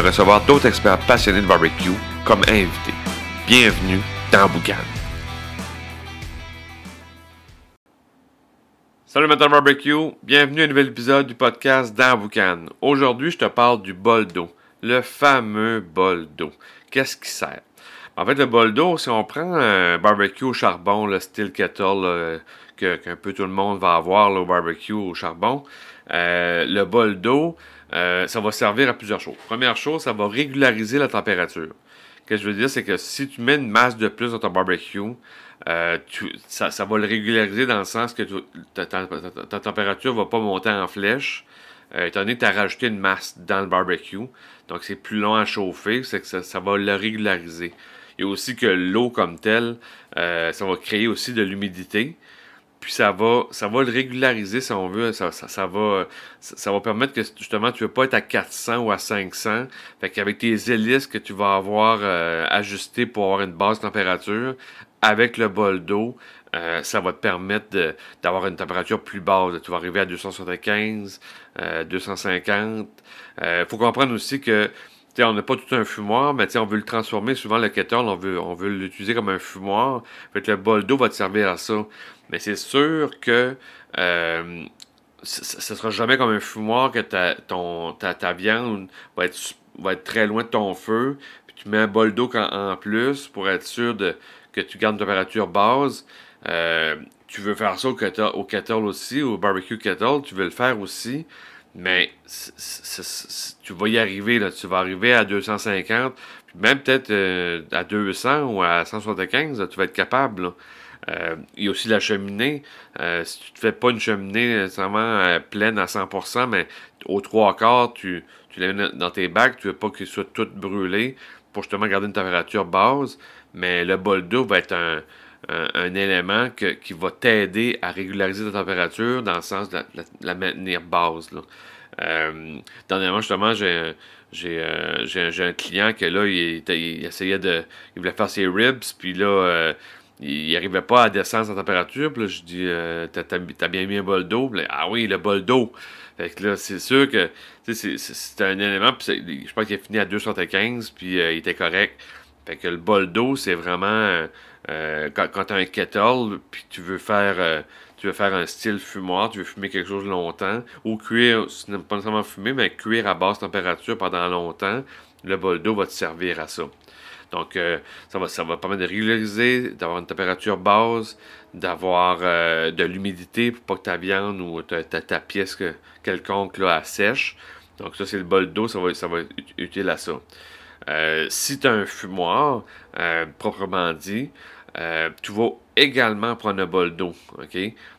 recevoir d'autres experts passionnés de barbecue comme invités. Bienvenue dans Boucan. Salut Matin Barbecue, bienvenue à un nouvel épisode du podcast dans Boucan. Aujourd'hui, je te parle du bol d'eau, le fameux bol d'eau. Qu'est-ce qui sert? En fait, le bol d'eau, si on prend un barbecue au charbon, le style kettle qu'un peu tout le monde va avoir au barbecue au charbon, euh, le bol d'eau, euh, ça va servir à plusieurs choses. Première chose, ça va régulariser la température. Ce que je veux dire, c'est que si tu mets une masse de plus dans ton barbecue, euh, ça, va le régulariser dans le sens que ta, température ne va pas monter en flèche, étant donné que tu as rajouté une masse dans le barbecue. Donc, c'est plus long à chauffer, c'est que ça, va le régulariser. A aussi que l'eau comme telle, ça va créer aussi de l'humidité. Puis ça va, ça va le régulariser si on veut. Ça, ça, va, ça, va permettre que justement tu ne veux pas être à 400 ou à 500. Fait qu'avec tes hélices que tu vas avoir euh, ajustées pour avoir une basse température, avec le bol d'eau, euh, ça va te permettre d'avoir une température plus basse. Tu vas arriver à 275, 250. Il faut comprendre aussi que on n'a pas tout un fumoir, mais on veut le transformer. Souvent, le kettle, on veut, on veut l'utiliser comme un fumoir. Fait le bol d'eau va te servir à ça. Mais c'est sûr que euh, ce ne sera jamais comme un fumoir que ta, ton, ta, viande va être, très loin de ton feu. Puis tu mets un bol d'eau en, plus pour être sûr de, que tu gardes une température basse. Euh, tu veux faire ça au kettle, au kettle aussi, au barbecue kettle, tu veux le faire aussi. Mais tu vas y arriver, là. Tu vas arriver à 250, puis même peut-être euh, à 200 ou à 175, tu vas être capable. Euh, il y a aussi la cheminée. Euh, si tu ne fais pas une cheminée nécessairement pleine à 100%, mais aux trois quarts, tu, tu la mets dans tes bacs, tu ne veux pas qu'il soit tout brûlé pour justement garder une température basse. Mais le bol d'eau va être un, un, élément qui va t'aider à régulariser ta température dans le sens de la, maintenir basse. Là. Euh, dernièrement, justement, j'ai j'ai euh, un, client que là, il, essayait de. Il voulait faire ses ribs, puis là, euh, il n'arrivait pas à descendre sa température. Puis là, je dis T'as bien mis un bol d'eau Ah oui, le bol d'eau. Fait que là, c'est sûr que c'est un élément. Puis je pense qu'il a fini à 275, puis il était correct. Fait que le bol d'eau, c'est vraiment euh, quand, tu as un kettle, puis tu veux faire euh, tu veux faire un style fumoir, tu veux fumer quelque chose longtemps, ou cuire, pas nécessairement fumer, mais cuire à basse température pendant longtemps, le bol d'eau va te servir à ça. Donc, euh, ça, va, ça va permettre de régulariser, d'avoir une température basse, d'avoir de l'humidité pour pas que ta viande ou ta, ta, pièce quelconque là, sèche. Donc, ça, c'est le bol d'eau, ça va, ça va être utile à ça. si tu as un fumoir, proprement dit, euh, tu vas également prendre un bol d'eau, OK?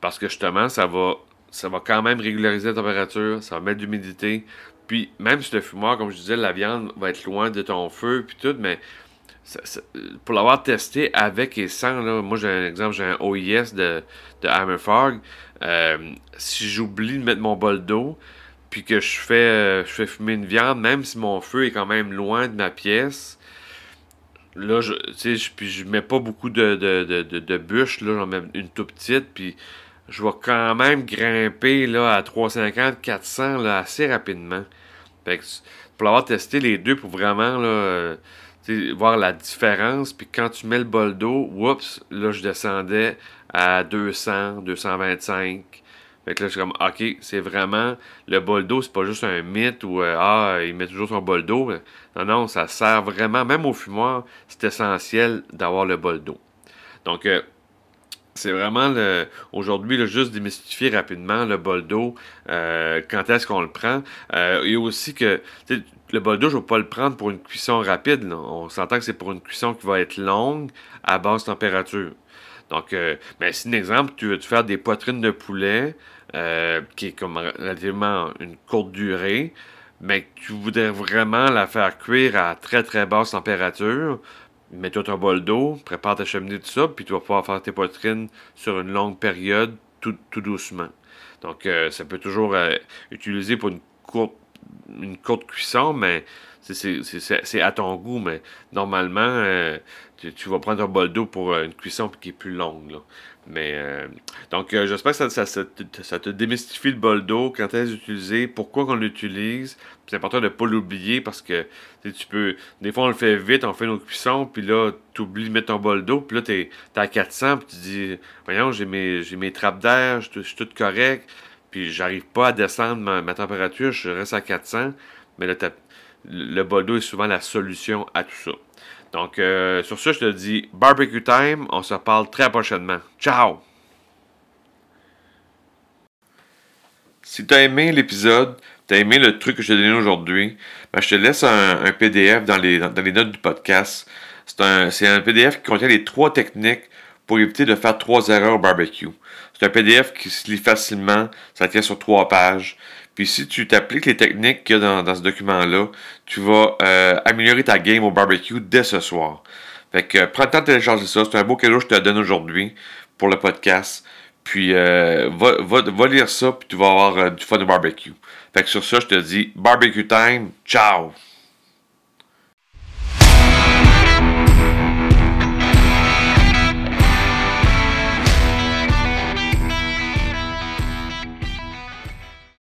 Parce que justement, ça va, ça va quand même régulariser la température, ça va mettre de l'humidité. Puis, même si le fumoir, comme je disais, la viande va être loin de ton feu, puis tout, mais pour l'avoir testé avec et sans, là, moi j'ai un exemple, j'ai un OIS de, de Hammerfog. Euh, si j'oublie de mettre mon bol d'eau, puis que je fais, euh, je fais fumer une viande, même si mon feu est quand même loin de ma pièce, Là, je, je, puis je mets pas beaucoup de, de, de, de, bûches, là, j'en mets une toute petite, puis je vais quand même grimper là, à 350, 400 là, assez rapidement. Fait que, pour avoir testé les deux, pour vraiment là, euh, voir la différence, puis quand tu mets le bol d'eau, oups, là, je descendais à 200, 225. Fait là, je suis comme, OK, c'est vraiment, le bol d'eau, c'est pas juste un mythe où, euh, ah, il met toujours son bol d'eau. Non, non, ça sert vraiment, même au fumoir, c'est essentiel d'avoir le bol d'eau. Donc, euh, c'est vraiment le, aujourd'hui juste démystifier rapidement le bol d'eau, euh, quand est-ce qu'on le prend. et aussi que le bol d'eau, je ne vais pas le prendre pour une cuisson rapide. On s'entend que c'est pour une cuisson qui va être longue à basse température. Donc, mais ben, si, un exemple, tu veux faire des poitrines de poulet, euh, qui est comme relativement une courte durée, mais que tu voudrais vraiment la faire cuire à très très basse température, mets-toi ton bol d'eau, prépare ta cheminée, tout ça, puis tu vas pouvoir faire tes poitrines sur une longue période, tout, doucement. Donc, euh, ça peut toujours être utiliser pour une courte, une courte cuisson, mais c'est à ton goût, mais normalement, euh, tu, vas prendre un bol d'eau pour euh, une cuisson qui est plus longue. Mais euh, donc j'espère que ça, te démystifie le bol d'eau quand est utilisé, pourquoi on l'utilise. C'est important de ne pas l'oublier parce que tu peux. Des fois on le fait vite, on fait nos cuissons, puis là, tu oublies de mettre ton bol d'eau, puis là, tu es, à 400, puis tu dis Voyons, j'ai mes, mes trappes d'air, je suis tout correct, j'arrive pas à descendre ma, température, je reste à 400. Mais là, le bol d'eau est souvent la solution à tout ça. Donc, euh, sur ce, je te dis barbecue time. On se parle très prochainement. Ciao! Si tu as aimé l'épisode, tu as aimé le truc que je t'ai donné aujourd'hui, ben, je te laisse un, PDF dans les, dans les, notes du podcast. C'est un, un, PDF qui contient les trois techniques pour éviter de faire trois erreurs au barbecue. C'est un PDF qui se lit facilement, ça tient sur trois pages. Puis si tu t'appliques les techniques qu'il y a dans, ce document-là, tu vas euh, améliorer ta game au barbecue dès ce soir. Fait que euh, prends le temps de télécharger ça. C'est un beau cadeau que je te donne aujourd'hui pour le podcast. Puis euh, va, va, lire ça, puis tu vas avoir du fun au barbecue. Fait que sur ça, je te dis barbecue time. Ciao!